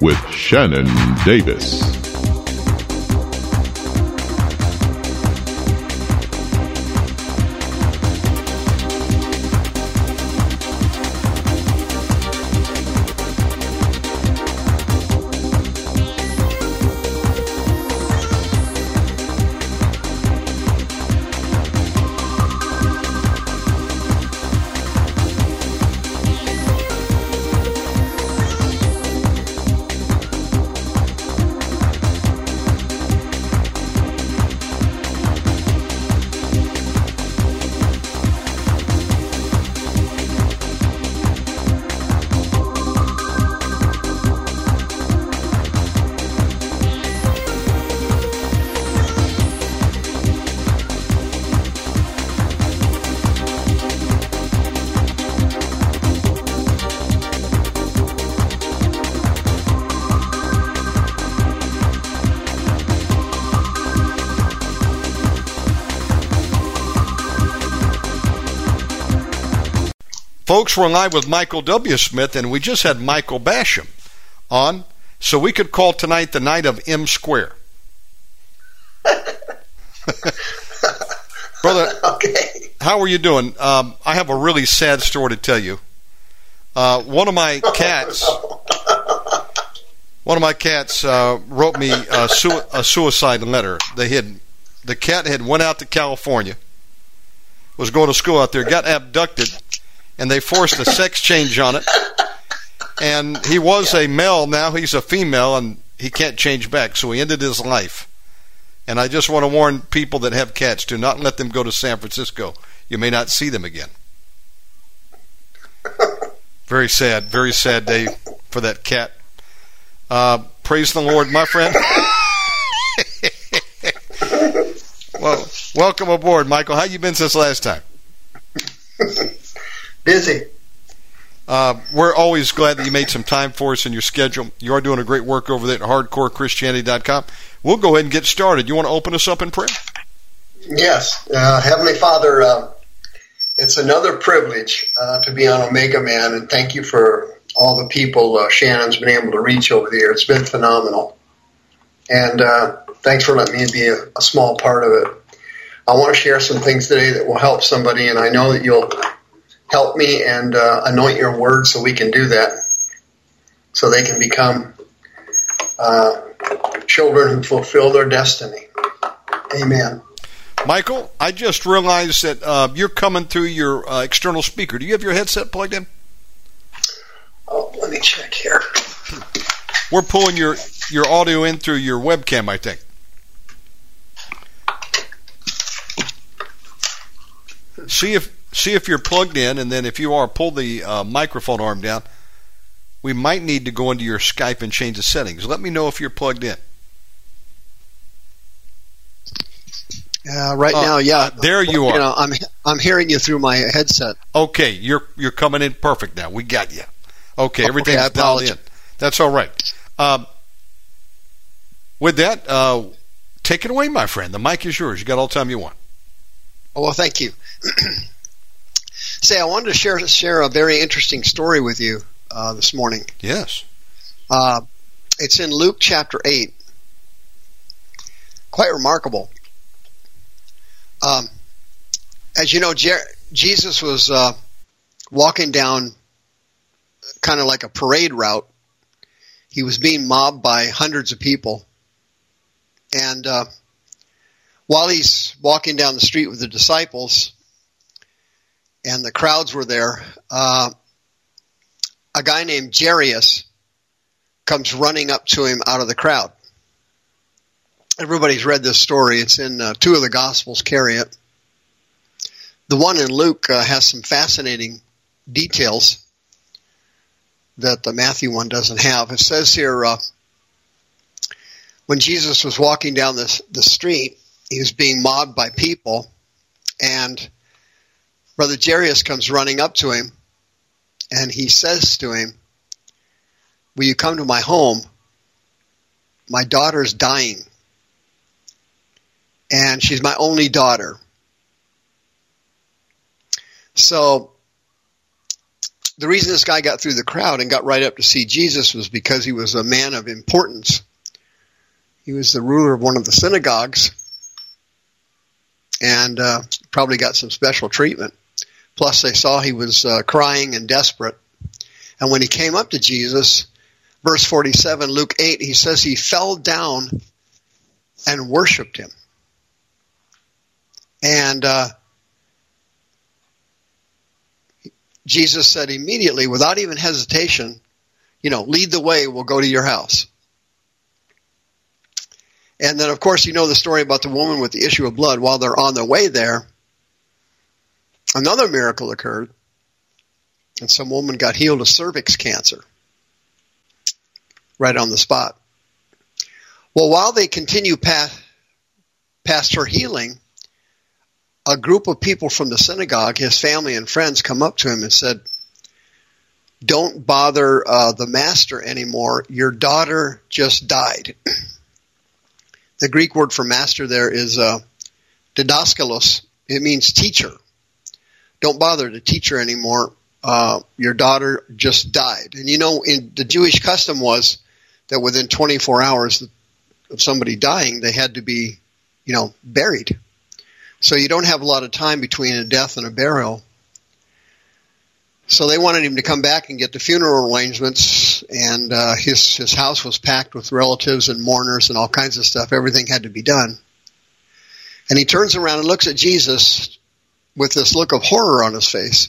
with Shannon Davis. Folks, we're live with Michael W. Smith, and we just had Michael Basham on, so we could call tonight the night of M Square. Brother, okay. how are you doing? Um, I have a really sad story to tell you. Uh, one of my cats, one of my cats uh, wrote me a, su- a suicide letter. They had the cat had went out to California, was going to school out there, got abducted and they forced a sex change on it. And he was a male, now he's a female, and he can't change back, so he ended his life. And I just want to warn people that have cats do not let them go to San Francisco. You may not see them again. Very sad, very sad day for that cat. Uh, praise the Lord, my friend. well, welcome aboard, Michael. How you been since last time? Busy. Uh, we're always glad that you made some time for us in your schedule. You are doing a great work over there at hardcorechristianity.com. We'll go ahead and get started. You want to open us up in prayer? Yes. Uh, Heavenly Father, uh, it's another privilege uh, to be on Omega Man, and thank you for all the people uh, Shannon's been able to reach over the year. It's been phenomenal. And uh, thanks for letting me be a, a small part of it. I want to share some things today that will help somebody, and I know that you'll help me and uh, anoint your word so we can do that, so they can become uh, children who fulfill their destiny. Amen. Michael, I just realized that uh, you're coming through your uh, external speaker. Do you have your headset plugged in? Oh, let me check here. We're pulling your your audio in through your webcam, I think. See if see if you're plugged in, and then if you are, pull the uh, microphone arm down. We might need to go into your Skype and change the settings. Let me know if you're plugged in. Uh, right Uh, now, yeah. there you are. You know, I'm I'm hearing you through my headset. Okay, you're you're coming in perfect now. We got you. Okay, everything's I dialed in. That's all right. Um, with that, uh, take it away, my friend. The mic is yours. You got all the time you want. Oh, well, thank you. Say, I wanted to share share a very interesting story with you uh, this morning. Yes. Uh, it's in Luke chapter eight. Quite remarkable. Um, as you know, Jer- Jesus was uh, walking down kind of like a parade route. He was being mobbed by hundreds of people, and uh, while he's walking down the street with the disciples, and the crowds were there, uh, a guy named Jairus comes running up to him out of the crowd. Everybody's read this story. It's in uh, two of the Gospels carry it. The one in Luke uh, has some fascinating details that the Matthew one doesn't have. It says here, uh, when Jesus was walking down the, the street, he was being mobbed by people, and Brother Jairus comes running up to him, and he says to him, Will you come to my home? My daughter's dying, and she's my only daughter. So, the reason this guy got through the crowd and got right up to see Jesus was because he was a man of importance. He was the ruler of one of the synagogues and uh, probably got some special treatment. Plus, they saw he was uh, crying and desperate. And when he came up to Jesus, verse 47, Luke 8, he says he fell down and worshiped him. And uh, Jesus said immediately, without even hesitation, you know, lead the way, we'll go to your house. And then, of course, you know the story about the woman with the issue of blood. While they're on their way there, another miracle occurred, and some woman got healed of cervix cancer right on the spot. Well, while they continue past, past her healing, a group of people from the synagogue, his family and friends, come up to him and said, Don't bother uh, the master anymore. Your daughter just died. The Greek word for master there is uh, didaskalos. It means teacher. Don't bother to teach her anymore. Uh, your daughter just died. And you know, in the Jewish custom was that within 24 hours of somebody dying, they had to be, you know, buried. So you don't have a lot of time between a death and a burial. So they wanted him to come back and get the funeral arrangements, and uh, his his house was packed with relatives and mourners and all kinds of stuff. Everything had to be done. And he turns around and looks at Jesus with this look of horror on his face.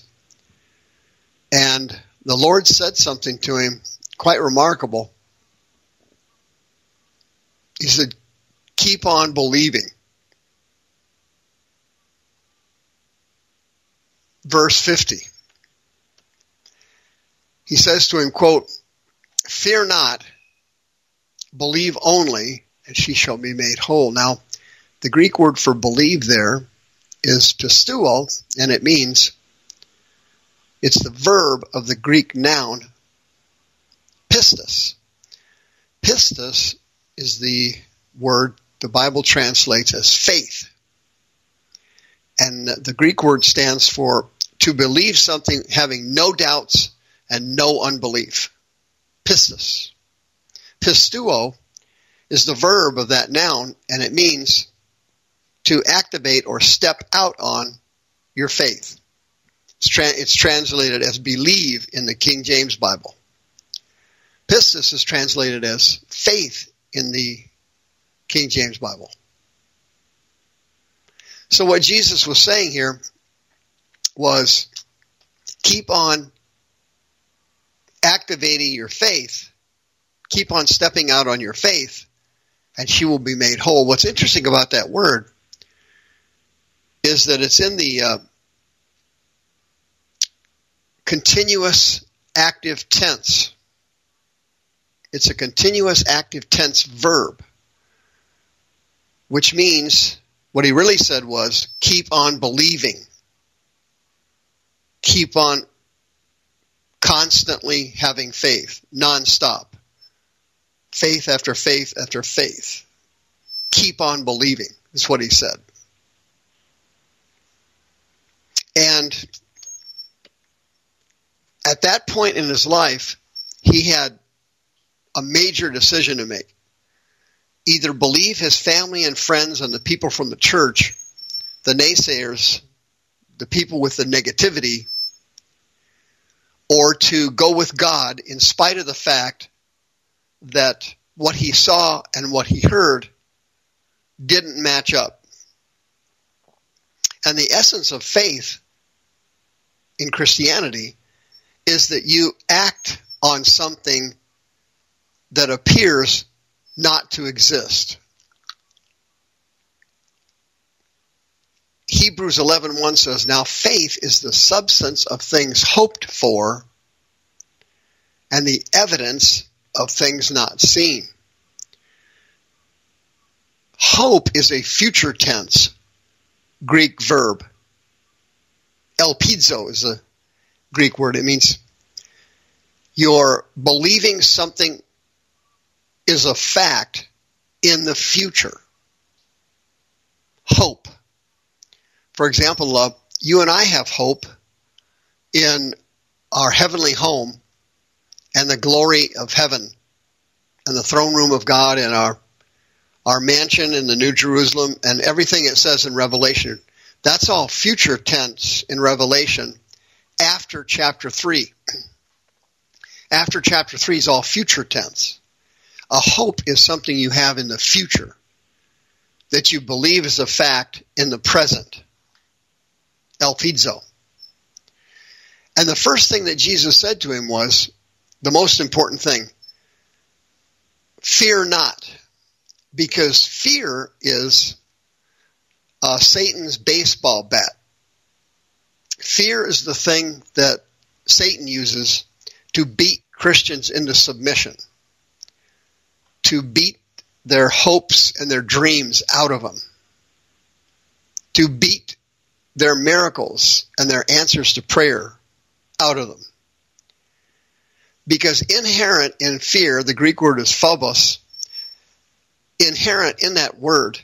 And the Lord said something to him quite remarkable. He said, Keep on believing. Verse 50 he says to him, quote, Fear not, believe only, and she shall be made whole. Now, the Greek word for believe there is pisteuo, and it means it's the verb of the Greek noun pistis. Pistis is the word the Bible translates as faith. And the Greek word stands for to believe something having no doubts and no unbelief. Pistis. Pisteuo is the verb of that noun, and it means to activate or step out on your faith. It's, tra- it's translated as believe in the King James Bible. Pistis is translated as faith in the King James Bible. So what Jesus was saying here was keep on activating your faith, keep on stepping out on your faith, and she will be made whole. What's interesting about that word is that it's in the uh, continuous active tense. It's a continuous active tense verb, which means what he really said was keep on believing. Keep on constantly having faith, nonstop. Faith after faith after faith. Keep on believing, is what he said. And at that point in his life, he had a major decision to make. Either believe his family and friends and the people from the church, the naysayers, the people with the negativity, or to go with God in spite of the fact that what he saw and what he heard didn't match up. And the essence of faith in Christianity is that you act on something that appears not to exist. Hebrews 11:1 says, "Now faith is the substance of things hoped for and the evidence of things not seen." Hope is a future tense Greek verb. Elpizo is a Greek word. It means you're believing something is a fact in the future. Hope. For example, uh, you and I have hope in our heavenly home and the glory of heaven and the throne room of God and our our mansion in the New Jerusalem and everything it says in Revelation. That's all future tense in Revelation after chapter 3. After chapter 3 is all future tense. A hope is something you have in the future that you believe is a fact in the present. Elpizo. And the first thing that Jesus said to him was the most important thing fear not, because fear is uh, Satan's baseball bat. Fear is the thing that Satan uses to beat Christians into submission, to beat their hopes and their dreams out of them, to beat their miracles and their answers to prayer out of them. Because inherent in fear, the Greek word is phobos, inherent in that word,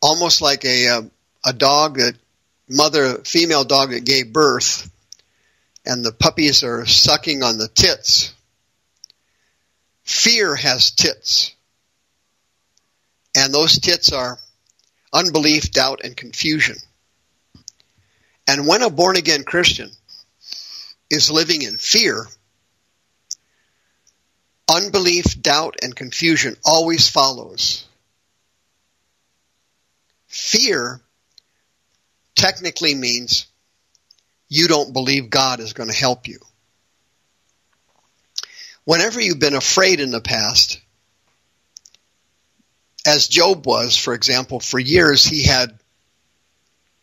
almost like a, a, a dog that mother, female dog that gave birth, and the puppies are sucking on the tits. Fear has tits. And those tits are unbelief, doubt, and confusion. And when a born again Christian is living in fear, unbelief, doubt, and confusion always follows. Fear technically means you don't believe God is going to help you. Whenever you've been afraid in the past, as Job was, for example, for years he had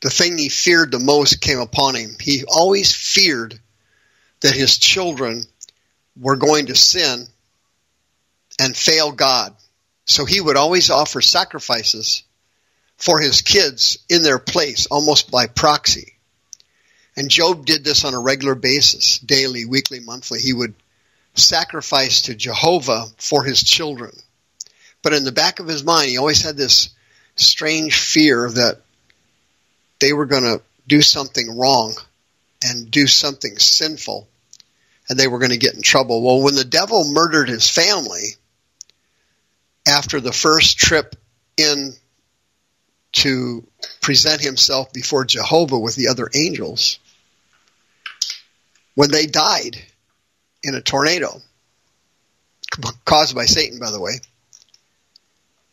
the thing he feared the most came upon him. He always feared that his children were going to sin and fail God. So he would always offer sacrifices for his kids in their place, almost by proxy. And Job did this on a regular basis, daily, weekly, monthly. He would sacrifice to Jehovah for his children. But in the back of his mind, he always had this strange fear that they were going to do something wrong and do something sinful and they were going to get in trouble. Well, when the devil murdered his family after the first trip in to present himself before Jehovah with the other angels, when they died in a tornado caused by Satan, by the way,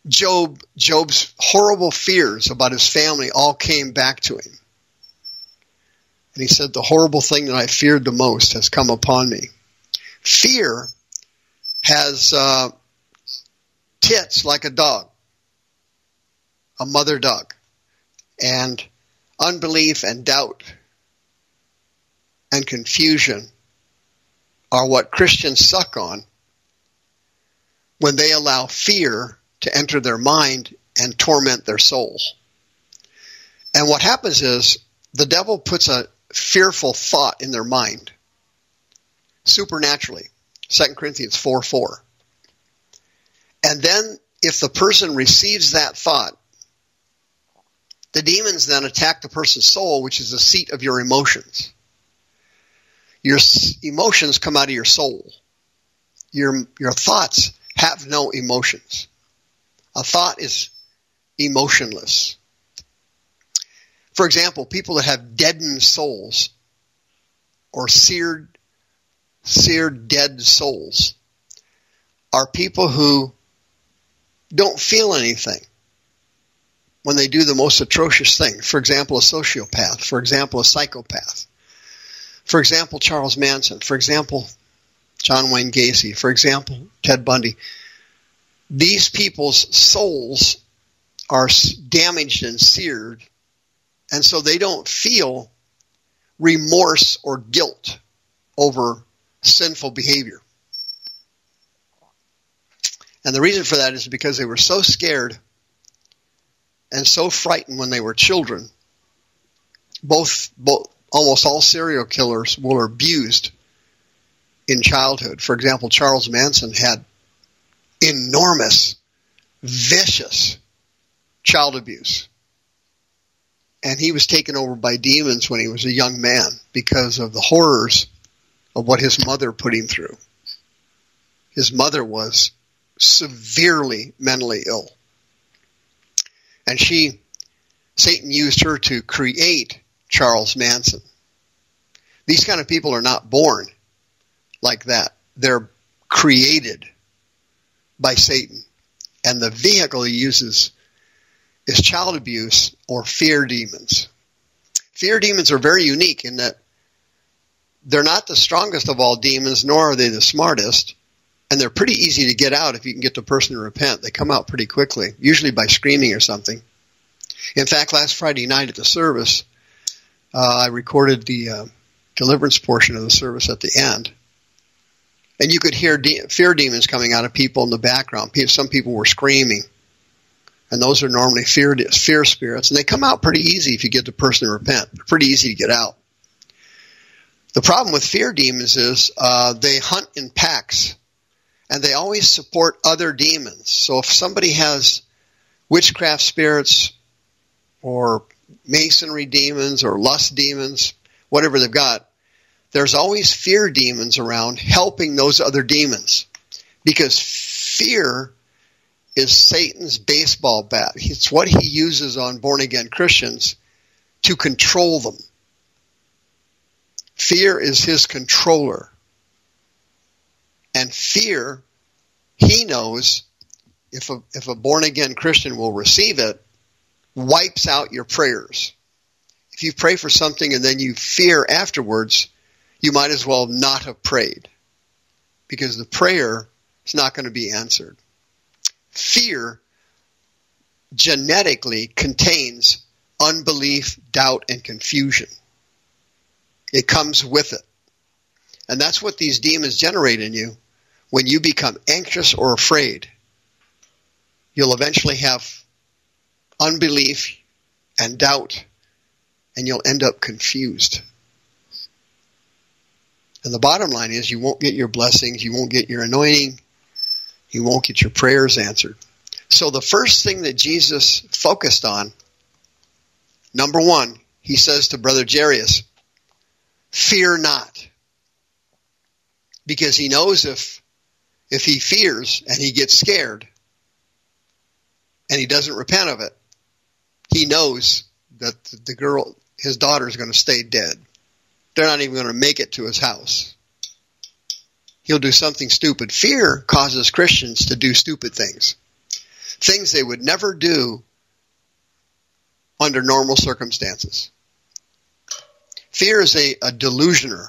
Job, Job's horrible fears about his family all came back to him. And he said, the horrible thing that I feared the most has come upon me. Fear has uh, tits like a dog, a mother dog, and unbelief and doubt and confusion are what Christians suck on when they allow fear to enter their mind and torment their soul. And what happens is the devil puts a fearful thought in their mind supernaturally. 2 Corinthians 4 4. And then if the person receives that thought, the demons then attack the person's soul, which is the seat of your emotions. Your emotions come out of your soul. Your, your thoughts have no emotions. A thought is emotionless. For example, people that have deadened souls or seared, seared dead souls are people who don't feel anything when they do the most atrocious thing. For example, a sociopath. For example, a psychopath. For example, Charles Manson. For example, John Wayne Gacy. For example, Ted Bundy. These people's souls are damaged and seared, and so they don't feel remorse or guilt over sinful behavior. And the reason for that is because they were so scared and so frightened when they were children. Both, both almost all serial killers were abused in childhood. For example, Charles Manson had enormous, vicious child abuse. And he was taken over by demons when he was a young man because of the horrors of what his mother put him through. His mother was severely mentally ill. And she, Satan used her to create Charles Manson. These kind of people are not born like that. They're created by Satan. And the vehicle he uses is child abuse or fear demons. Fear demons are very unique in that they're not the strongest of all demons, nor are they the smartest. And they're pretty easy to get out if you can get the person to repent. They come out pretty quickly, usually by screaming or something. In fact, last Friday night at the service, uh, I recorded the uh, deliverance portion of the service at the end. And you could hear de- fear demons coming out of people in the background. Some people were screaming. And those are normally fear, fear spirits. And they come out pretty easy if you get the person to repent. They're pretty easy to get out. The problem with fear demons is uh, they hunt in packs and they always support other demons. So if somebody has witchcraft spirits or masonry demons or lust demons, whatever they've got, there's always fear demons around helping those other demons because fear is Satan's baseball bat. It's what he uses on born again Christians to control them. Fear is his controller. And fear, he knows if a, if a born again Christian will receive it, wipes out your prayers. If you pray for something and then you fear afterwards, you might as well not have prayed because the prayer is not going to be answered. Fear genetically contains unbelief, doubt, and confusion. It comes with it. And that's what these demons generate in you. When you become anxious or afraid, you'll eventually have unbelief and doubt, and you'll end up confused. And the bottom line is you won't get your blessings, you won't get your anointing, you won't get your prayers answered. So the first thing that Jesus focused on, number one, he says to Brother Jairus, fear not. Because he knows if if he fears and he gets scared and he doesn't repent of it, he knows that the girl, his daughter, is going to stay dead. They're not even going to make it to his house. He'll do something stupid. Fear causes Christians to do stupid things. Things they would never do under normal circumstances. Fear is a, a delusioner,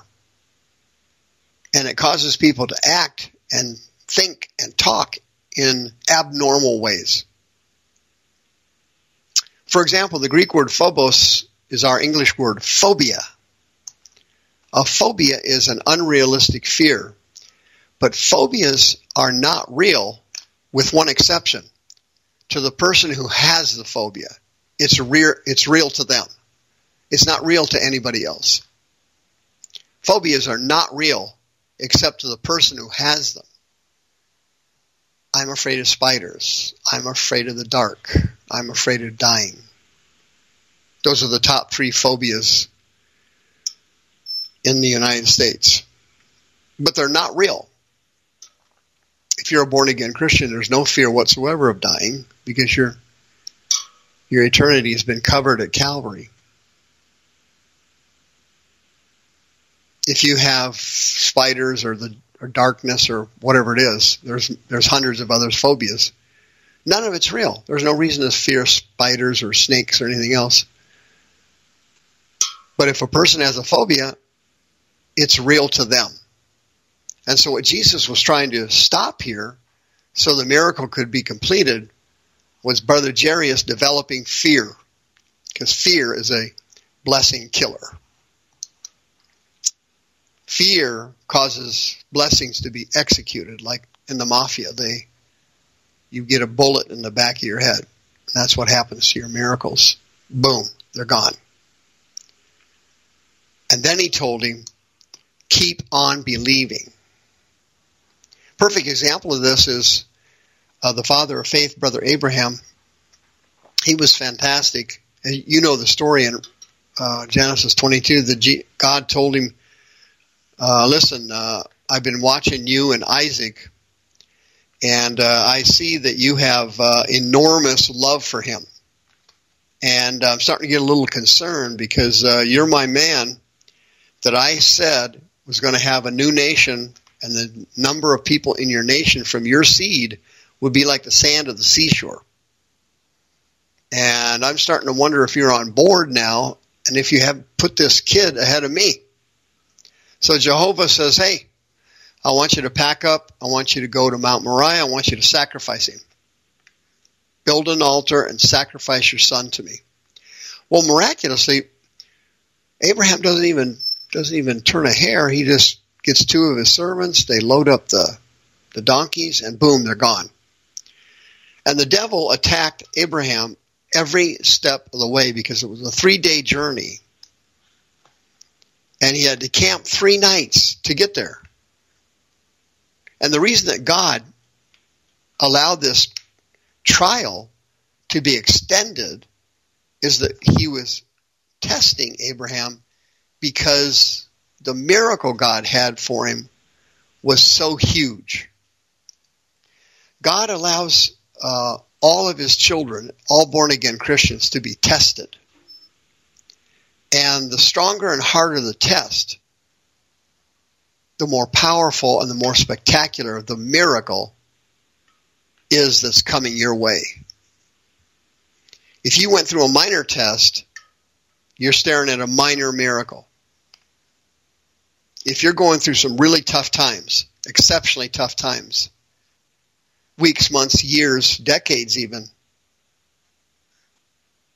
and it causes people to act and think and talk in abnormal ways. For example, the Greek word phobos is our English word phobia. A phobia is an unrealistic fear, but phobias are not real with one exception. To the person who has the phobia, it's real, it's real to them. It's not real to anybody else. Phobias are not real except to the person who has them. I'm afraid of spiders. I'm afraid of the dark. I'm afraid of dying. Those are the top three phobias in the United States. But they're not real. If you're a born again Christian, there's no fear whatsoever of dying because your your eternity has been covered at Calvary. If you have spiders or the or darkness or whatever it is. There's there's hundreds of other phobias. None of it's real. There's no reason to fear spiders or snakes or anything else. But if a person has a phobia, it's real to them. And so what Jesus was trying to stop here so the miracle could be completed was Brother Jairus developing fear. Because fear is a blessing killer. Fear causes blessings to be executed, like in the mafia. They you get a bullet in the back of your head. That's what happens to your miracles. Boom, they're gone. And then he told him, keep on believing. Perfect example of this is uh, the father of faith, Brother Abraham. He was fantastic. You know the story in uh, Genesis 22 that G- God told him, uh, listen, uh, I've been watching you and Isaac, and uh, I see that you have uh, enormous love for him. And I'm starting to get a little concerned because uh, you're my man that I said was going to have a new nation, and the number of people in your nation from your seed would be like the sand of the seashore. And I'm starting to wonder if you're on board now and if you have put this kid ahead of me. So Jehovah says, Hey, I want you to pack up. I want you to go to Mount Moriah. I want you to sacrifice him. Build an altar and sacrifice your son to me. Well, miraculously, Abraham doesn't even doesn't even turn a hair. He just gets two of his servants. They load up the the donkeys, and boom, they're gone. And the devil attacked Abraham every step of the way because it was a three day journey. And he had to camp three nights to get there. And the reason that God allowed this trial to be extended is that he was testing Abraham because the miracle God had for him was so huge. God allows uh, all of his children, all born again Christians, to be tested. And the stronger and harder the test, the more powerful and the more spectacular the miracle is that's coming your way. If you went through a minor test, you're staring at a minor miracle. If you're going through some really tough times, exceptionally tough times, weeks, months, years, decades even.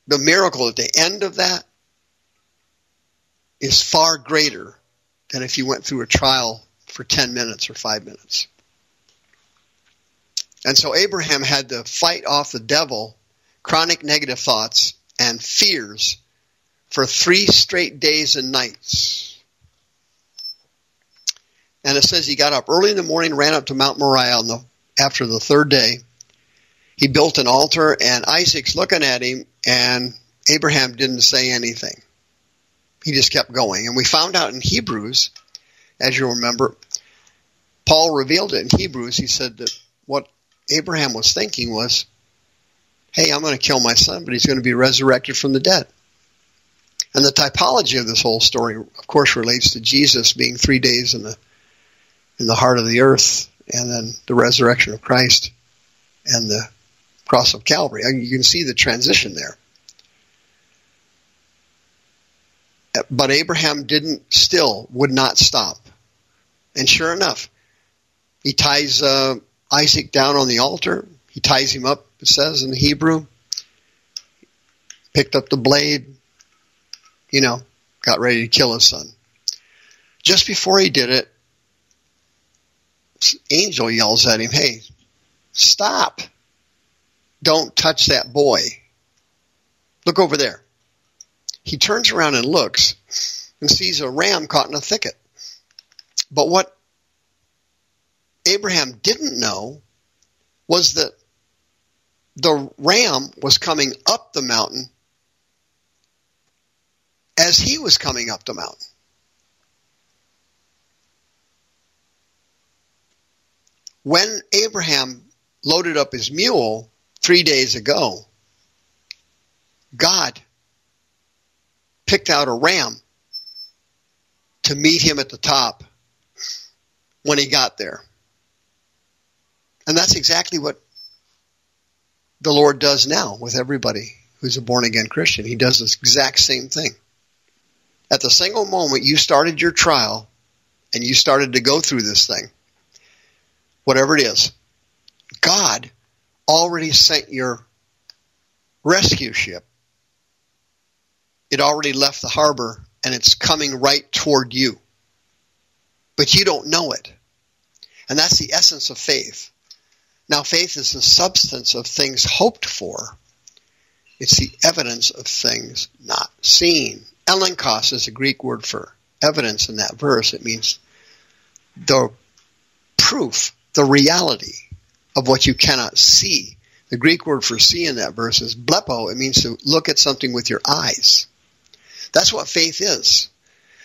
The miracle at the end of that is far greater than if you went through a trial for 10 minutes or 5 minutes. And so Abraham had to fight off the devil, chronic negative thoughts, and fears for three straight days and nights. And it says he got up early in the morning, ran up to Mount Moriah the after the third day, he built an altar, and Isaac's looking at him, and Abraham didn't say anything. He just kept going. And we found out in Hebrews, as you remember, Paul revealed it in Hebrews. He said that what Abraham was thinking was, hey, I'm going to kill my son, but he's going to be resurrected from the dead. And the typology of this whole story, of course, relates to Jesus being three days in the in the heart of the earth and then the resurrection of Christ and the cross of Calvary. You can see the transition there. But Abraham didn't, still would not stop. And sure enough, he ties uh, Isaac down on the altar. He ties him up, it says in Hebrew. Picked up the blade, you know, got ready to kill his son. Just before he did it, angel yells at him, Hey, stop. Don't touch that boy. Look over there. He turns around and looks and sees a ram caught in a thicket. But what Abraham didn't know was that the ram was coming up the mountain as he was coming up the mountain. when Abraham loaded up his mule three days ago, God picked out a ram to meet him at the top when he got there. And that's exactly what the Lord does now with everybody who's a born again Christian. He does this exact same thing. At the single moment you started your trial and you started to go through this thing, whatever it is, God already sent your rescue ship. It already left the harbor and it's coming right toward you. But you don't know it. And that's the essence of faith. Now, faith is the substance of things hoped for. It's the evidence of things not seen. Elenkos is a Greek word for evidence in that verse. It means the proof, the reality of what you cannot see. The Greek word for see in that verse is blepo. It means to look at something with your eyes. That's what faith is.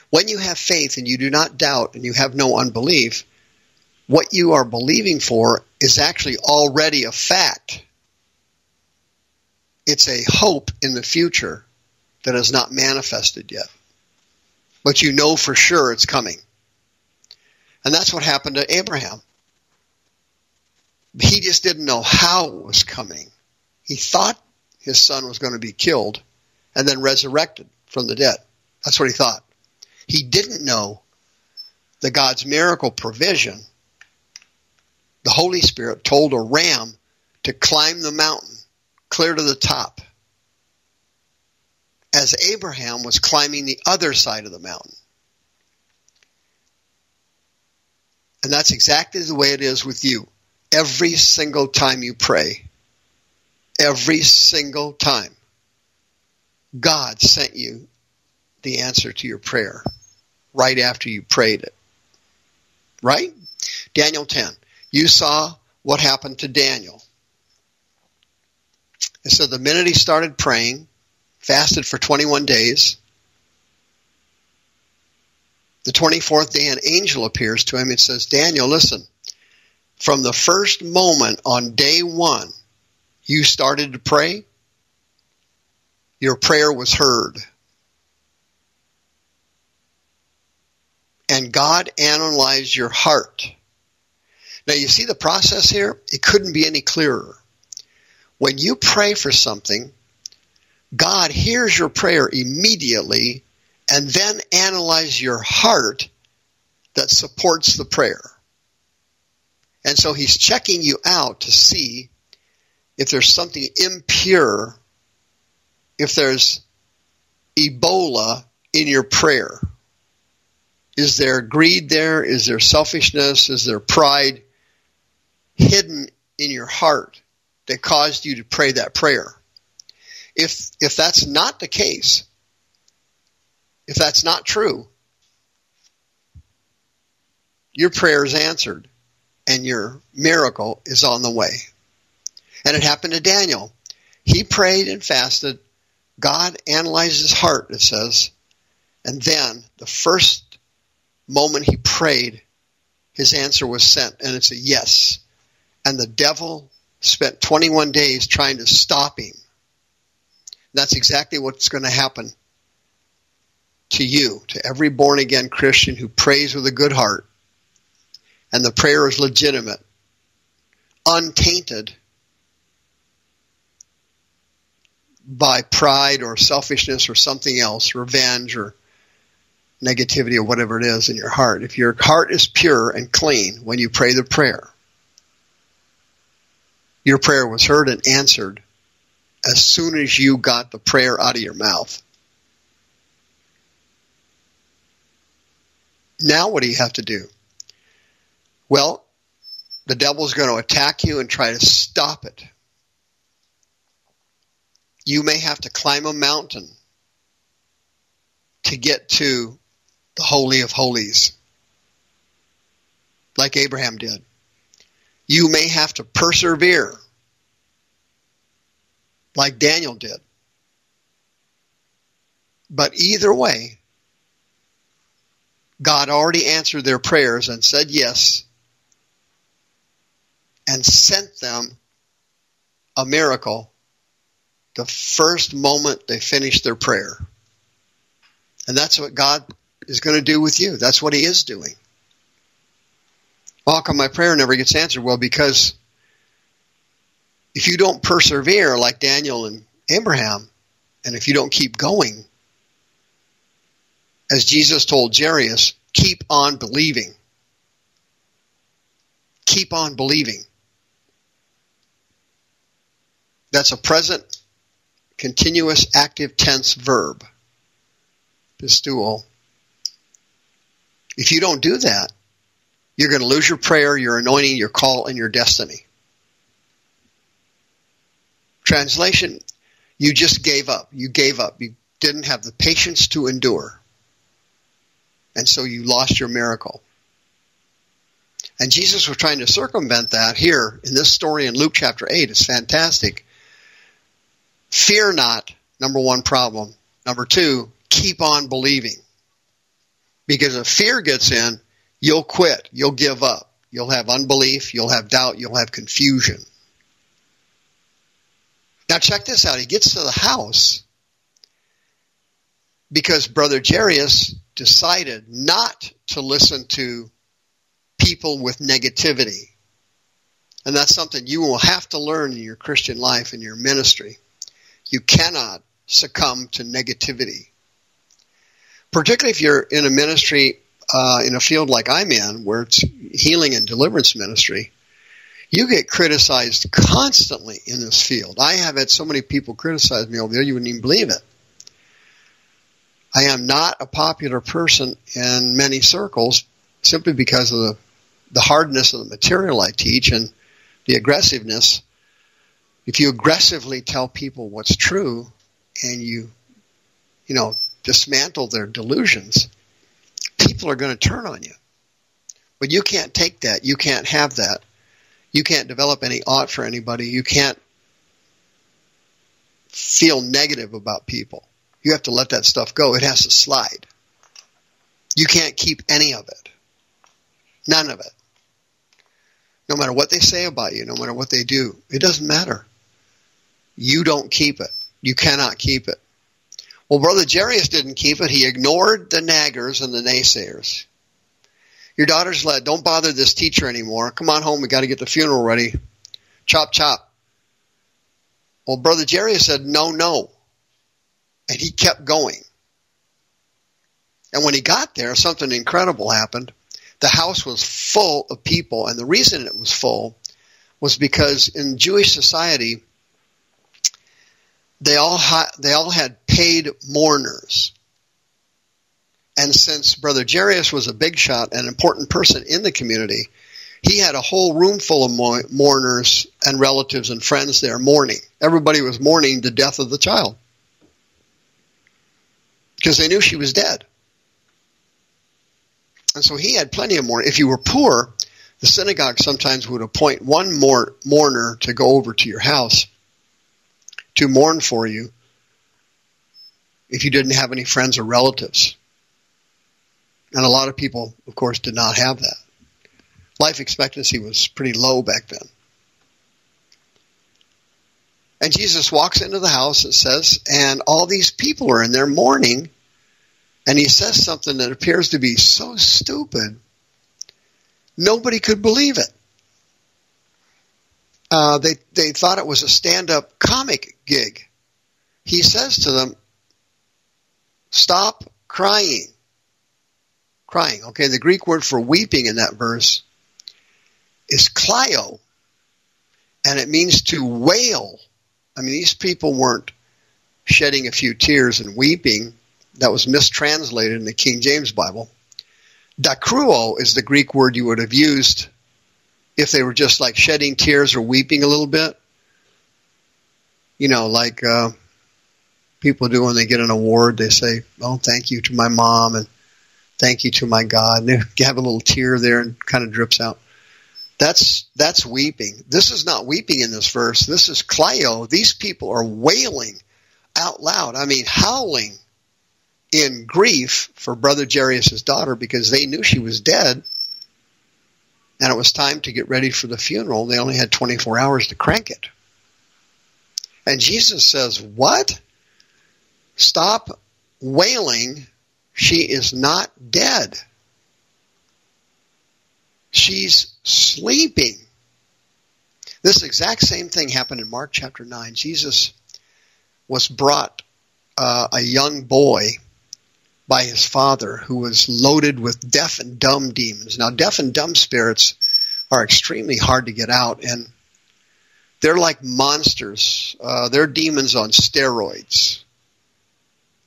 When you have faith and you do not doubt and you have no unbelief, what you are believing for is actually already a fact. It's a hope in the future that is not manifested yet. But you know for sure it's coming. And that's what happened to Abraham. He just didn't know how it was coming. He thought his son was going to be killed and then resurrected from the dead. That's what he thought. He didn't know that God's miracle provision, the Holy Spirit told a ram to climb the mountain clear to the top as Abraham was climbing the other side of the mountain. And that's exactly the way it is with you. Every single time you pray, every single time, God sent you the answer to your prayer right after you prayed it. Right? Daniel 10. You saw what happened to Daniel. And so the minute he started praying, fasted for 21 days, the 24th day an angel appears to him and says, Daniel, listen, from the first moment on day one you started to pray, your prayer was heard. And God analyzed your heart. Now you see the process here? It couldn't be any clearer. When you pray for something, God hears your prayer immediately and then analyze your heart that supports the prayer. And so he's checking you out to see if there's something impure, if there's Ebola in your prayer. Is there greed there? Is there selfishness? Is there pride hidden in your heart that caused you to pray that prayer? If, if that's not the case, if that's not true, your prayer is answered and your miracle is on the way. And it happened to Daniel. He prayed and fasted. God analyzed his heart, it says. And then the first moment he prayed, his answer was sent, and it's a yes. And the devil spent 21 days trying to stop him. That's exactly what's going to happen to you, to every born again Christian who prays with a good heart, and the prayer is legitimate, untainted by pride or selfishness or something else, revenge or negativity or whatever it is in your heart. If your heart is pure and clean when you pray the prayer, your prayer was heard and answered as soon as you got the prayer out of your mouth. Now, what do you have to do? Well, the devil's going to attack you and try to stop it. You may have to climb a mountain to get to the Holy of Holies, like Abraham did. You may have to persevere, like Daniel did. But either way, God already answered their prayers and said yes and sent them a miracle the first moment they finish their prayer. And that's what God is going to do with you. That's what He is doing. How come my prayer never gets answered? Well, because if you don't persevere like Daniel and Abraham, and if you don't keep going, as Jesus told Jairus, keep on believing. Keep on believing. That's a present continuous active tense verb. Pisteuo. If you don't do that, you're going to lose your prayer, your anointing, your call, and your destiny. Translation, you just gave up. You gave up. You didn't have the patience to endure. And so you lost your miracle. And Jesus was trying to circumvent that here in this story in Luke chapter 8. It's fantastic. Fear not, number one problem. Number two, keep on believing. Because if fear gets in, you'll quit. You'll give up. You'll have unbelief. You'll have doubt. You'll have confusion. Now check this out. He gets to the house because Brother Jairus decided not to listen to people with negativity. And that's something you will have to learn in your Christian life, and your ministry. You cannot succumb to negativity. Particularly if you're in a ministry, uh, in a field like I'm in, where it's healing and deliverance ministry, you get criticized constantly in this field. I have had so many people criticize me over there, you wouldn't even believe it. I am not a popular person in many circles simply because of the, the hardness of the material I teach and the aggressiveness. If you aggressively tell people what's true and you, you know, dismantle their delusions, people are going to turn on you. But you can't take that. You can't have that. You can't develop any ought for anybody. You can't feel negative about people. You have to let that stuff go. It has to slide. You can't keep any of it. None of it. No matter what they say about you, no matter what they do, it doesn't matter. You don't keep it. You cannot keep it. Well, Brother Jairus didn't keep it. He ignored the naggers and the naysayers. Your daughter's led. Don't bother this teacher anymore. Come on home. We got to get the funeral ready. Chop, chop. Well, Brother Jairus said, no, no. And he kept going. And when he got there, something incredible happened. The house was full of people, and the reason it was full was because in Jewish society, they all ha- they all had paid mourners. And since Brother Jairus was a big shot, an important person in the community, he had a whole room full of mourners and relatives and friends there mourning. Everybody was mourning the death of the child because they knew she was dead. And so he had plenty of mourning. If you were poor, the synagogue sometimes would appoint one mourner to go over to your house to mourn for you if you didn't have any friends or relatives. And a lot of people, of course, did not have that. Life expectancy was pretty low back then. And Jesus walks into the house, it says, and all these people are in there mourning. And he says something that appears to be so stupid, nobody could believe it. Uh, they, they thought it was a stand up comic gig. He says to them, Stop crying crying. Okay, the Greek word for weeping in that verse is klaio, and it means to wail. I mean, these people weren't shedding a few tears and weeping. That was mistranslated in the King James Bible. Dakruo is the Greek word you would have used if they were just like shedding tears or weeping a little bit. You know, like uh, people do when they get an award, they say, "Oh, thank you to my mom," and thank you to my God. And you have a little tear there and kind of drips out. That's that's weeping. This is not weeping in this verse. This is Klaio. These people are wailing out loud. I mean, howling in grief for Brother Jairus' daughter because they knew she was dead, and it was time to get ready for the funeral. They only had 24 hours to crank it. And Jesus says, "What? Stop wailing she is not dead. She's sleeping. This exact same thing happened in Mark chapter 9. Jesus was brought uh, a young boy by his father who was loaded with deaf and dumb demons. Now, deaf and dumb spirits are extremely hard to get out, and they're like monsters. Uh, they're demons on steroids.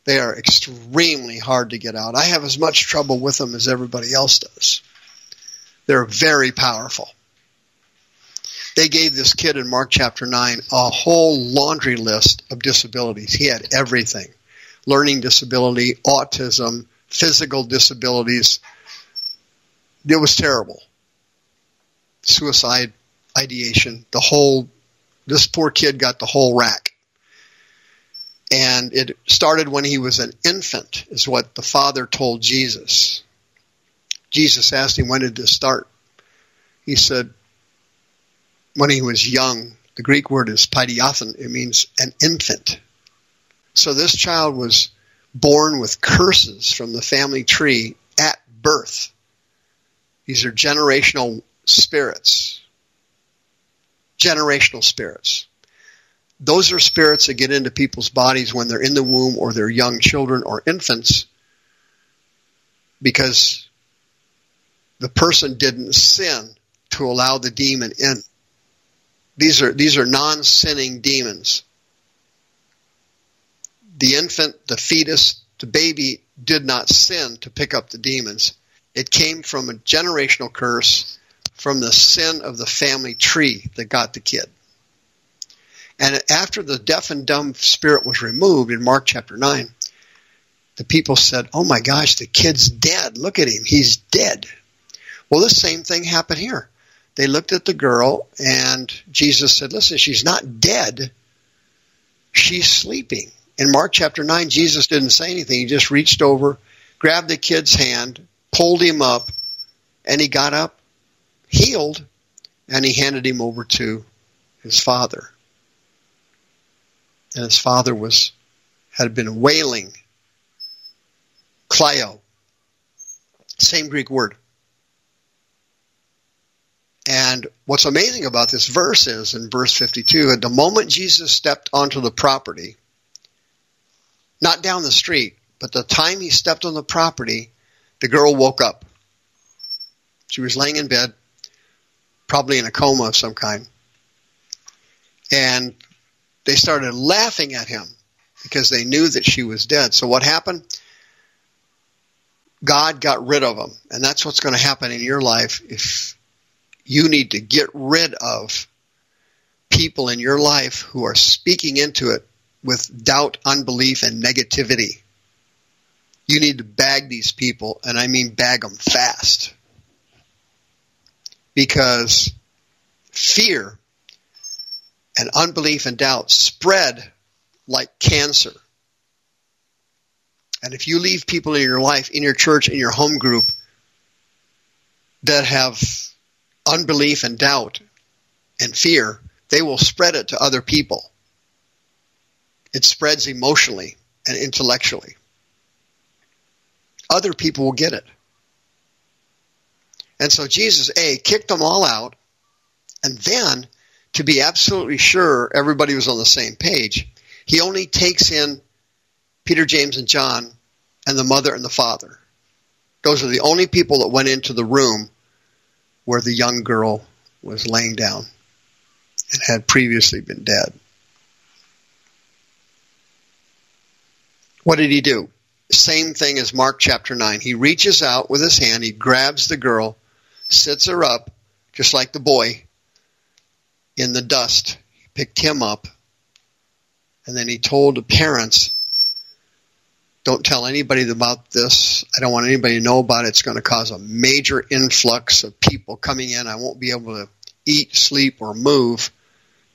They are extremely hard to get out. I have as much trouble with them as everybody else does. They're very powerful. they gave this kid in Mark chapter 9 a whole laundry list of disabilities. He had everything learning disability, autism, physical disabilities. It was terrible. Suicide ideation, the whole, this poor kid got the whole rack. And it started when he was an infant, is what the father told Jesus. Jesus asked him, when did this start? He said, when he was young. The Greek word is paidiothen. It means an infant. So this child was born with curses from the family tree at birth. These are generational spirits. Generational spirits. Those are spirits that get into people's bodies when they're in the womb or they're young children or infants because the person didn't sin to allow the demon in. These are these are non-sinning demons. The infant, the fetus, the baby did not sin to pick up the demons. It came from a generational curse from the sin of the family tree that got the kid. And after the deaf and dumb spirit was removed in Mark chapter 9, the people said, Oh my gosh, the kid's dead. Look at him. He's dead. Well, the same thing happened here they looked at the girl and Jesus said, listen, she's not dead. She's sleeping. In Mark chapter 9, Jesus didn't say anything. He just reached over, grabbed the kid's hand, pulled him up, and he got up, healed, and he handed him over to his father. And his father was had been wailing. Klaio. Same Greek word. And what's amazing about this verse is in verse 52, at the moment Jesus stepped onto the property, not down the street, but the time he stepped on the property, the girl woke up. She was laying in bed, probably in a coma of some kind. And they started laughing at him because they knew that she was dead. So what happened? God got rid of them. And that's what's going to happen in your life if you need to get rid of people in your life who are speaking into it with doubt, unbelief, and negativity. You need to bag these people, and I mean bag them fast. Because fear and unbelief and doubt spread like cancer. And if you leave people in your life, in your church, in your home group that have unbelief and doubt and fear, they will spread it to other people. It spreads emotionally and intellectually. Other people will get it. And so Jesus, A, kicked them all out, and then, to be absolutely sure everybody was on the same page, he only takes in Peter, James, and John, and the mother and the father. Those are the only people that went into the room where the young girl was laying down and had previously been dead. What did he do? Same thing as Mark chapter 9. He reaches out with his hand, he grabs the girl, sits her up, just like the boy, in the dust. He picked him up, and then he told the parents don't tell anybody about this. I don't want anybody to know about it. It's going to cause a major influx of people coming in. I won't be able to eat, sleep, or move.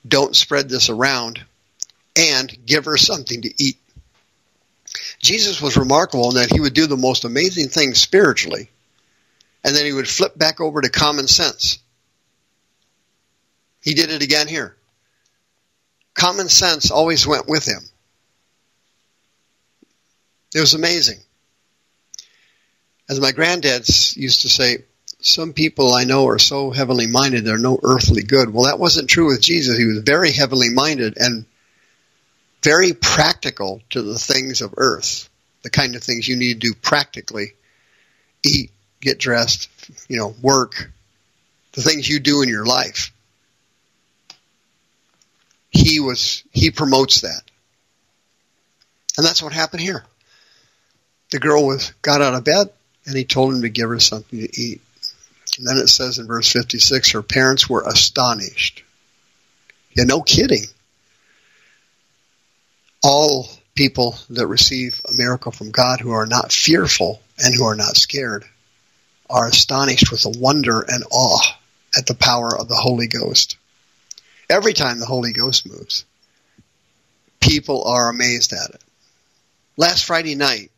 Don't spread this around. And give her something to eat. Jesus was remarkable in that he would do the most amazing things spiritually, and then he would flip back over to common sense. He did it again here. Common sense always went with him. It was amazing. As my granddads used to say, some people I know are so heavenly minded they're no earthly good. Well, that wasn't true with Jesus. He was very heavenly minded and very practical to the things of earth, the kind of things you need to do practically. Eat, get dressed, you know, work, the things you do in your life. He was, he promotes that. And that's what happened here the girl was got out of bed and he told him to give her something to eat. And then it says in verse 56, her parents were astonished. Yeah, no kidding. All people that receive a miracle from God who are not fearful and who are not scared are astonished with the wonder and awe at the power of the Holy Ghost. Every time the Holy Ghost moves, people are amazed at it. Last Friday night,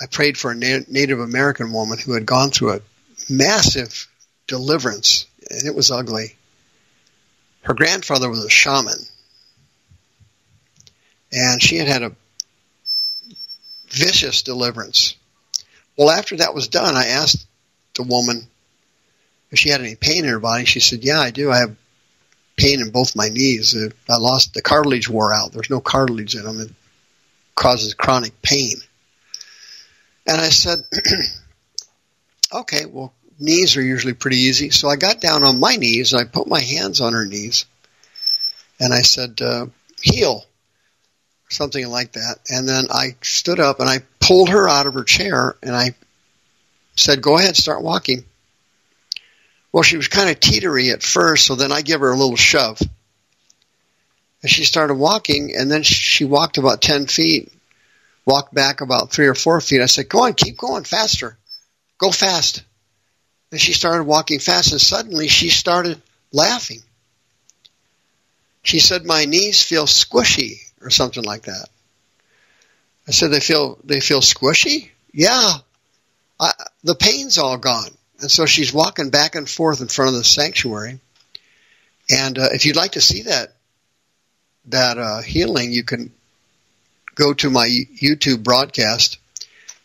I prayed for a Native American woman who had gone through a massive deliverance, and it was ugly. Her grandfather was a shaman, and she had had a vicious deliverance. Well, after that was done, I asked the woman if she had any pain in her body. She said, "Yeah, I do. I have pain in both my knees. I lost the cartilage wore out. There's no cartilage in them. It causes chronic pain." And I said, "Okay, well, knees are usually pretty easy." So I got down on my knees and I put my hands on her knees, and I said, uh, "Heal." Something like that. And then I stood up and I pulled her out of her chair and I said, Go ahead, start walking. Well, she was kind of teetery at first, so then I give her a little shove. And she started walking, and then she walked about 10 feet, walked back about three or four feet. I said, Go on, keep going faster. Go fast. And she started walking fast, and suddenly she started laughing. She said, My knees feel squishy or something like that. I said, they feel, they feel squishy? Yeah. I, the pain's all gone. And so she's walking back and forth in front of the sanctuary. And uh, if you'd like to see that, that uh, healing, you can go to my YouTube broadcast,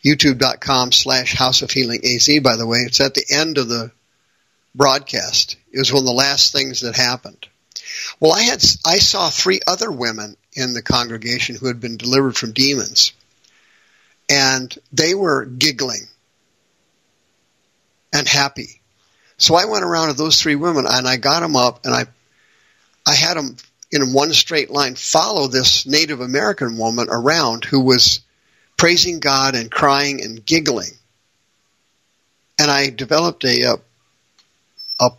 youtube.com slash House of Healing AZ, by the way. It's at the end of the broadcast. It was one of the last things that happened. Well, I had I saw three other women in the congregation who had been delivered from demons, and they were giggling and happy. So I went around to those three women and I got them up and I I had them in one straight line follow this Native American woman around who was praising God and crying and giggling. And I developed a, a, a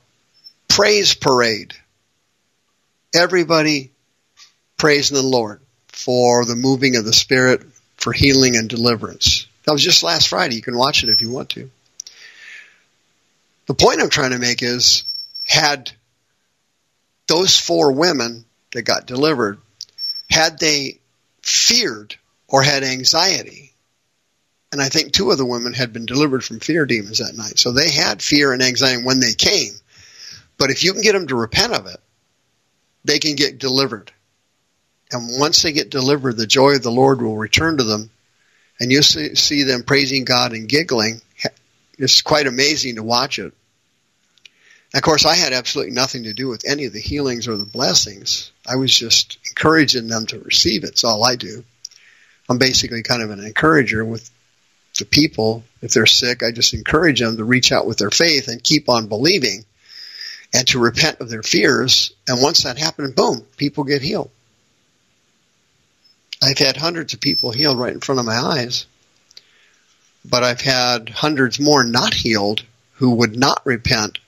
praise parade everybody praising the Lord for the moving of the Spirit, for healing and deliverance. That was just last Friday. You can watch it if you want to. The point I'm trying to make is had those four women that got delivered, had they feared or had anxiety, and I think two of the women had been delivered from fear demons that night. So they had fear and anxiety when they came. But if you can get them to repent of it, they can get delivered. And once they get delivered, the joy of the Lord will return to them. And you see, see them praising God and giggling. It's quite amazing to watch it. of course, I had absolutely nothing to do with any of the healings or the blessings. I was just encouraging them to receive it. It's all I do. I'm basically kind of an encourager with the people. If they're sick, I just encourage them to reach out with their faith and keep on believing and to repent of their fears. And once that happened, boom, people get healed. I've had hundreds of people healed right in front of my eyes, but I've had hundreds more not healed who would not repent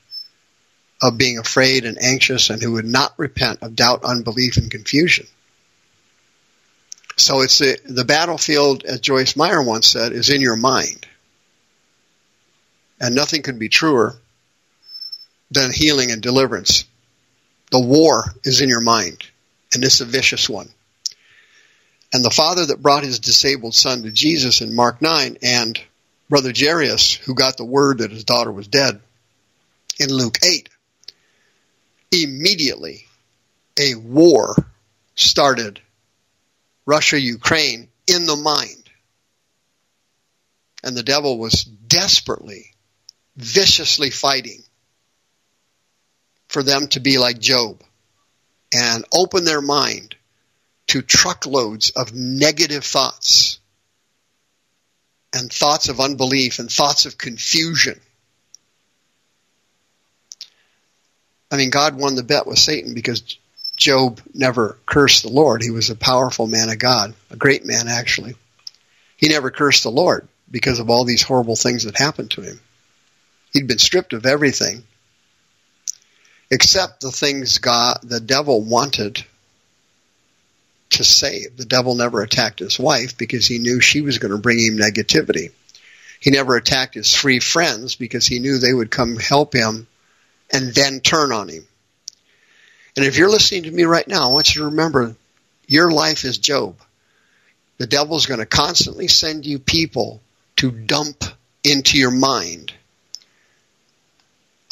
of being afraid and anxious and who would not repent of doubt, unbelief, and confusion. So it's the, the battlefield, as Joyce Meyer once said, is in your mind. And nothing could be truer than healing and deliverance. The war is in your mind, and it's a vicious one. And the father that brought his disabled son to Jesus in Mark 9, and Brother Jairus, who got the word that his daughter was dead in Luke 8, immediately a war started Russia Ukraine in the mind. And the devil was desperately, viciously fighting for them to be like Job and open their mind to truckloads of negative thoughts and thoughts of unbelief and thoughts of confusion. I mean, God won the bet with Satan because Job never cursed the Lord. He was a powerful man of God, a great man, actually. He never cursed the Lord because of all these horrible things that happened to him. He'd been stripped of everything except the things God, the devil wanted to save. The devil never attacked his wife because he knew she was going to bring him negativity. He never attacked his three friends because he knew they would come help him and then turn on him. And if you're listening to me right now, I want you to remember your life is Job. The devil's going to constantly send you people to dump into your mind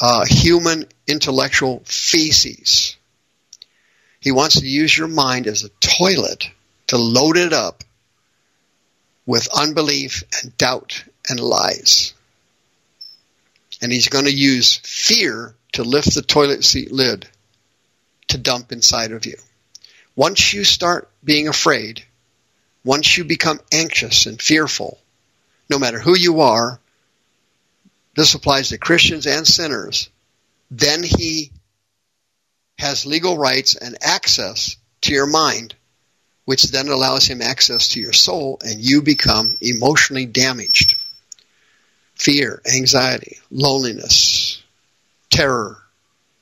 uh, human intellectual feces. He wants to use your mind as a toilet to load it up with unbelief and doubt and lies. And he's going to use fear to lift the toilet seat lid to dump inside of you. Once you start being afraid, once you become anxious and fearful, no matter who you are, this applies to Christians and sinners, then he has legal rights and access to your mind, which then allows him access to your soul, and you become emotionally damaged. Fear, anxiety, loneliness, terror,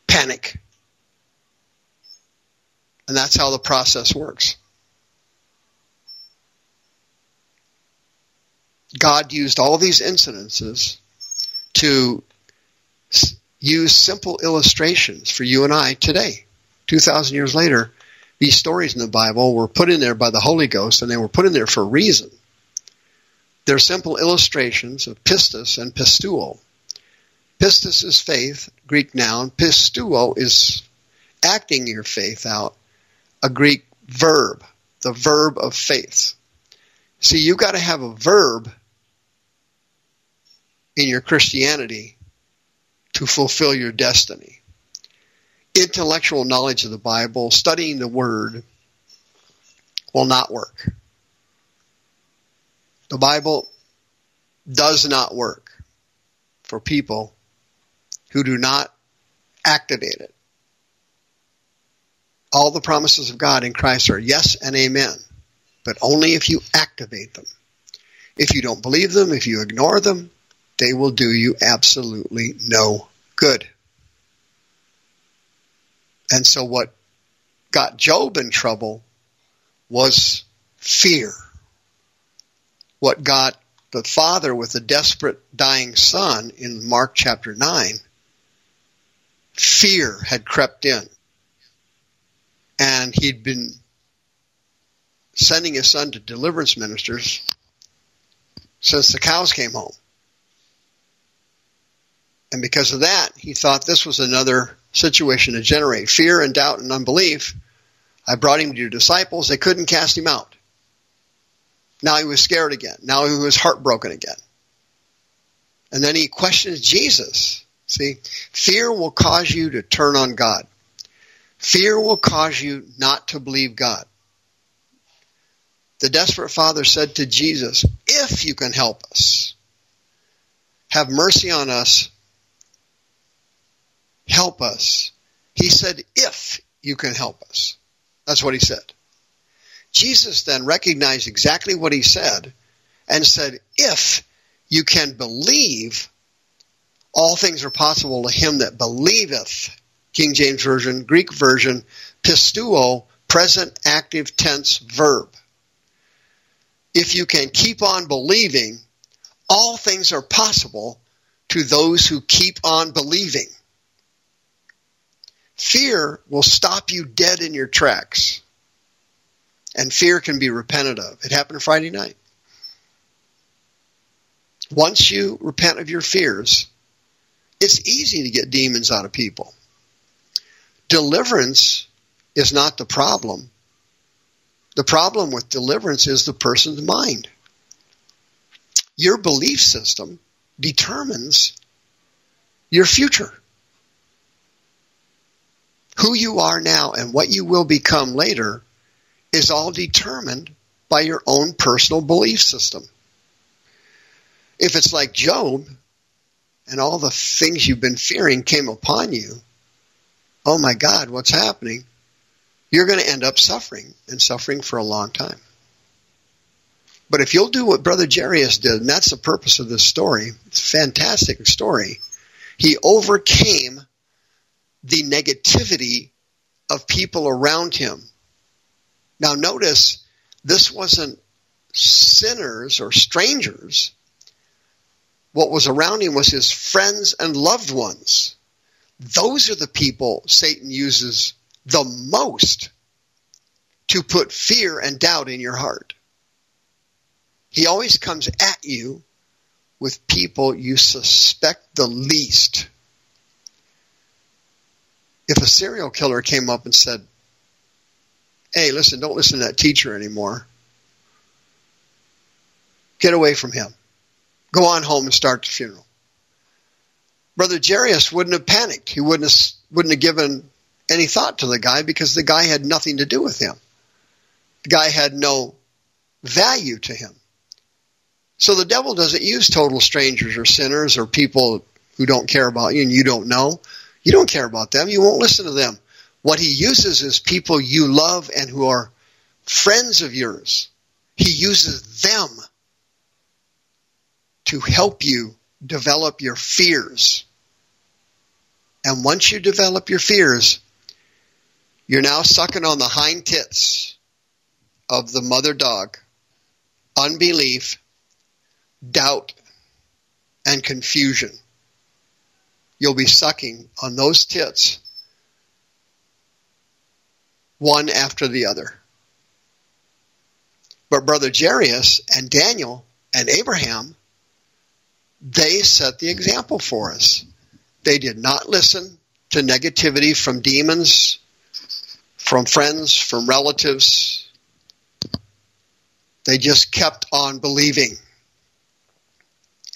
panic. And that's how the process works. God used all these incidences to use simple illustrations for you and I today. 2,000 years later, these stories in the Bible were put in there by the Holy Ghost and they were put in there for a reason. They're simple illustrations of pistis and pisteuo. Pistis is faith, Greek noun. Pisteuo is acting your faith out, a Greek verb, the verb of faith. See, you've got to have a verb in your Christianity to fulfill your destiny. Intellectual knowledge of the Bible, studying the Word, will not work. The Bible does not work for people who do not activate it. All the promises of God in Christ are yes and amen, but only if you activate them. If you don't believe them, if you ignore them, they will do you absolutely no good. And so what got Job in trouble was fear. What got the father with the desperate dying son in Mark chapter 9, fear had crept in. And he'd been sending his son to deliverance ministers since the cows came home. And because of that, he thought this was another situation to generate fear and doubt and unbelief. I brought him to your disciples. They couldn't cast him out. Now he was scared again. Now he was heartbroken again. And then he questions Jesus. See, fear will cause you to turn on God. Fear will cause you not to believe God. The desperate father said to Jesus, If you can help us, have mercy on us help us. He said, if you can help us. That's what he said. Jesus then recognized exactly what he said and said, if you can believe, all things are possible to him that believeth. King James Version, Greek version, pisteuo, present active tense verb. If you can keep on believing, all things are possible to those who keep on believing. Fear will stop you dead in your tracks. And fear can be repented of. It happened Friday night. Once you repent of your fears, it's easy to get demons out of people. Deliverance is not the problem. The problem with deliverance is the person's mind. Your belief system determines your future who you are now and what you will become later is all determined by your own personal belief system. If it's like Job and all the things you've been fearing came upon you, oh my God, what's happening? You're going to end up suffering and suffering for a long time. But if you'll do what Brother Jairus did, and that's the purpose of this story, it's a fantastic story. He overcame the negativity of people around him. Now, notice this wasn't sinners or strangers. What was around him was his friends and loved ones. Those are the people Satan uses the most to put fear and doubt in your heart. He always comes at you with people you suspect the least. If a serial killer came up and said, Hey, listen, don't listen to that teacher anymore. Get away from him. Go on home and start the funeral. Brother Jairus wouldn't have panicked. He wouldn't have, wouldn't have given any thought to the guy because the guy had nothing to do with him. The guy had no value to him. So the devil doesn't use total strangers or sinners or people who don't care about you and you don't know. You don't care about them. You won't listen to them. What he uses is people you love and who are friends of yours. He uses them to help you develop your fears. And once you develop your fears, you're now sucking on the hind tits of the mother dog. Unbelief, doubt, and confusion. You'll be sucking on those tits one after the other. But Brother Jairus and Daniel and Abraham, they set the example for us. They did not listen to negativity from demons, from friends, from relatives. They just kept on believing.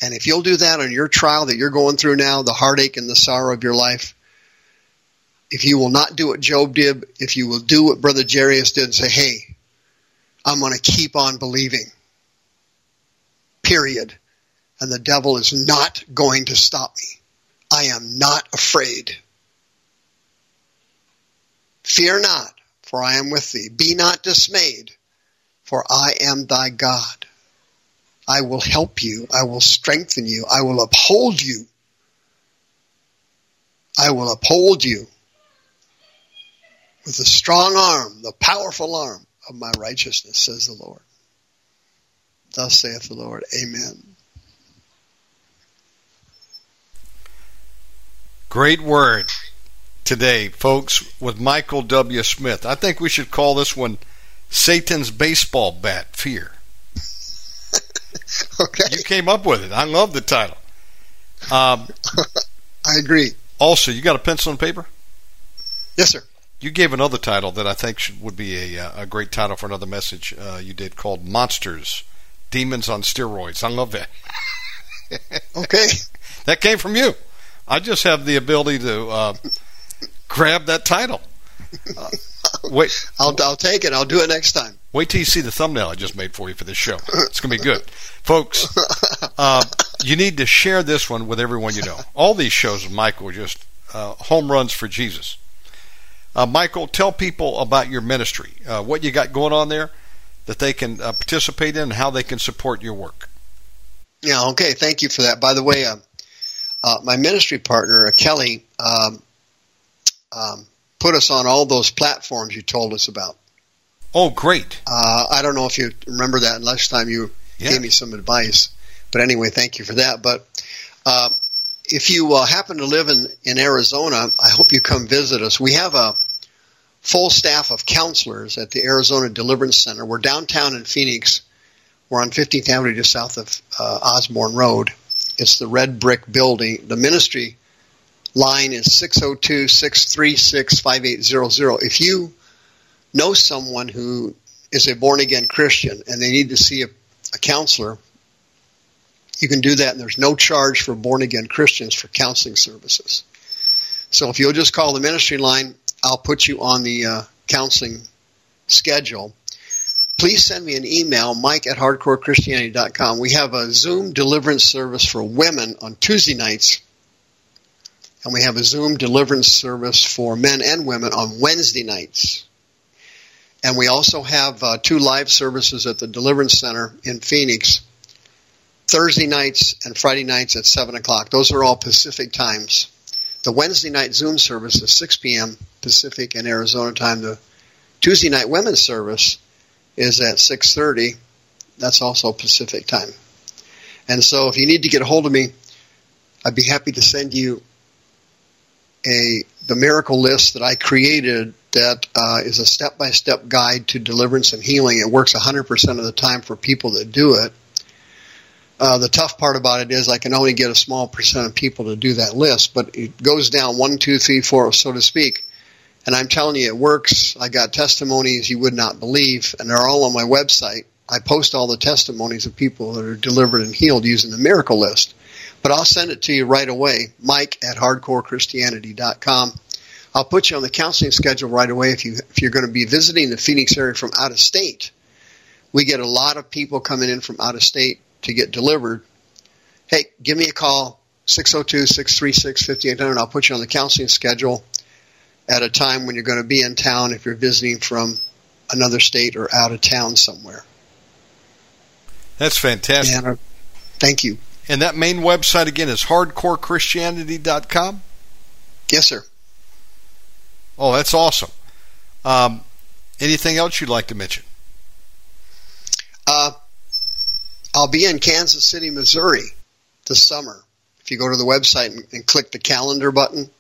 And if you'll do that on your trial that you're going through now, the heartache and the sorrow of your life, if you will not do what Job did, if you will do what Brother Jairus did and say, hey, I'm going to keep on believing. Period. And the devil is not going to stop me. I am not afraid. Fear not, for I am with thee. Be not dismayed, for I am thy God. I will help you. I will strengthen you. I will uphold you. I will uphold you with the strong arm, the powerful arm of my righteousness, says the Lord. Thus saith the Lord. Amen. Great word today, folks, with Michael W. Smith. I think we should call this one Satan's Baseball Bat Fear. okay. You came up with it. I love the title. Um, I agree. Also, you got a pencil and paper? Yes, sir. You gave another title that I think should, would be a, uh, a great title for another message uh, you did called Monsters, Demons on Steroids. I love that. okay. that came from you. I just have the ability to uh, grab that title. Uh, wait, I'll, I'll take it. I'll do it next time. Wait till you see the thumbnail I just made for you for this show. It's going to be good. Folks, uh, you need to share this one with everyone you know. All these shows Michael are just uh, home runs for Jesus. Uh, Michael, tell people about your ministry, uh, what you got going on there that they can uh, participate in, and how they can support your work. Yeah, okay. Thank you for that. By the way, uh, uh, my ministry partner, Kelly, um, um, put us on all those platforms you told us about. Oh, great. I don't know if you remember that last time you yeah. gave me some advice. But anyway, thank you for that. But if you uh, happen to live in, in Arizona, I hope you come visit us. We have a full staff of counselors at the Arizona Deliverance Center. We're downtown in Phoenix. We're on 15th Avenue just south of uh, Osborn Road. It's the red brick building. The ministry line is 602 636 5800. If you know someone who is a born again Christian and they need to see a, a counselor, you can do that, and there's no charge for born again Christians for counseling services. So if you'll just call the ministry line, I'll put you on the uh, counseling schedule. Please send me an email, mike at hardcorechristianity.com. We have a Zoom deliverance service for women on Tuesday nights, and we have a Zoom deliverance service for men and women on Wednesday nights. And we also have uh, two live services at the Deliverance Center in Phoenix Thursday nights and Friday nights at 7 o'clock. Those are all Pacific times. the Wednesday night Zoom service is 6 p.m. Pacific and Arizona time. The Tuesday night women's service is at 6:30. That's also Pacific time. And so, if you need to get a hold of me, I'd be happy to send you a the miracle list that I created that uh, is a step by step guide to deliverance and healing. It works 100% of the time for people that do it. Uh, the tough part about it is I can only get a small percent of people to do that list, but it goes down one, two, three, four, so to speak. And I'm telling you, it works. I got testimonies you would not believe, and they're all on my website. I post all the testimonies of people that are delivered and healed using the miracle list. But I'll send it to you right away, Mike at hardcorechristianity.com. I'll put you on the counseling schedule right away if you if you're going to be visiting the Phoenix area from out of state. We get a lot of people coming in from out of state to get delivered. Hey, give me a call 602-636-5800 I'll put you on the counseling schedule at a time when you're going to be in town if you're visiting from another state or out of town somewhere. That's fantastic. And, uh, thank you. And that main website again is hardcorechristianity.com? Yes, sir. Oh, that's awesome. Um, anything else you'd like to mention? Uh, I'll be in Kansas City, Missouri this summer. If you go to the website and, and click the calendar button,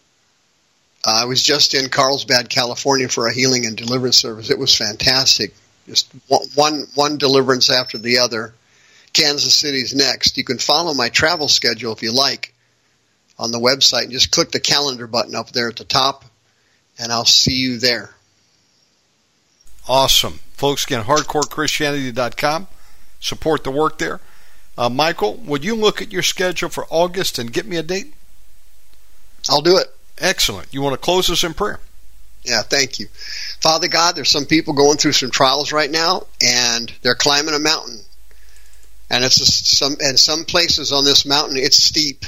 uh, I was just in Carlsbad, California for a healing and deliverance service. It was fantastic. Just one one deliverance after the other. Kansas City's next. You can follow my travel schedule if you like on the website and just click the calendar button up there at the top, and I'll see you there. Awesome. Folks, again, hardcorechristianity.com. Support the work there. Uh, Michael, would you look at your schedule for August and get me a date? I'll do it. Excellent. You want to close us in prayer? Yeah, thank you. Father God, there's some people going through some trials right now, and they're climbing a mountain. And it's a, some and some places on this mountain it's steep.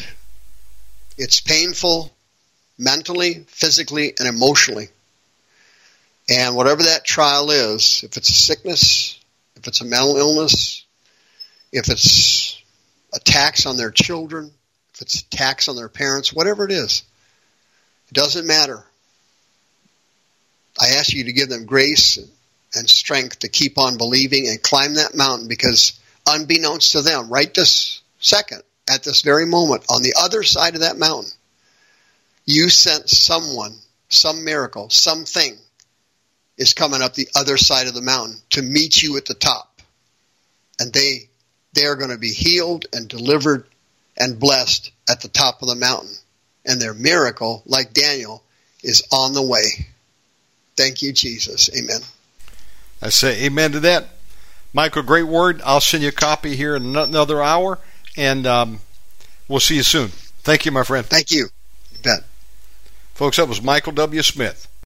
It's painful mentally, physically, and emotionally. And whatever that trial is, if it's a sickness, if it's a mental illness, if it's attacks on their children, if it's attacks on their parents, whatever it is, it doesn't matter. I ask you to give them grace and strength to keep on believing and climb that mountain because unbeknownst to them, right this second, at this very moment, on the other side of that mountain, you sent someone, some miracle, something is coming up the other side of the mountain to meet you at the top. And they they are going to be healed and delivered and blessed at the top of the mountain. And their miracle, like Daniel, is on the way. Thank you, Jesus. Amen. I say amen to that. Michael, great word. I'll send you a copy here in another hour, and um, we'll see you soon. Thank you, my friend. Thank you. You bet. Folks, that was Michael W. Smith.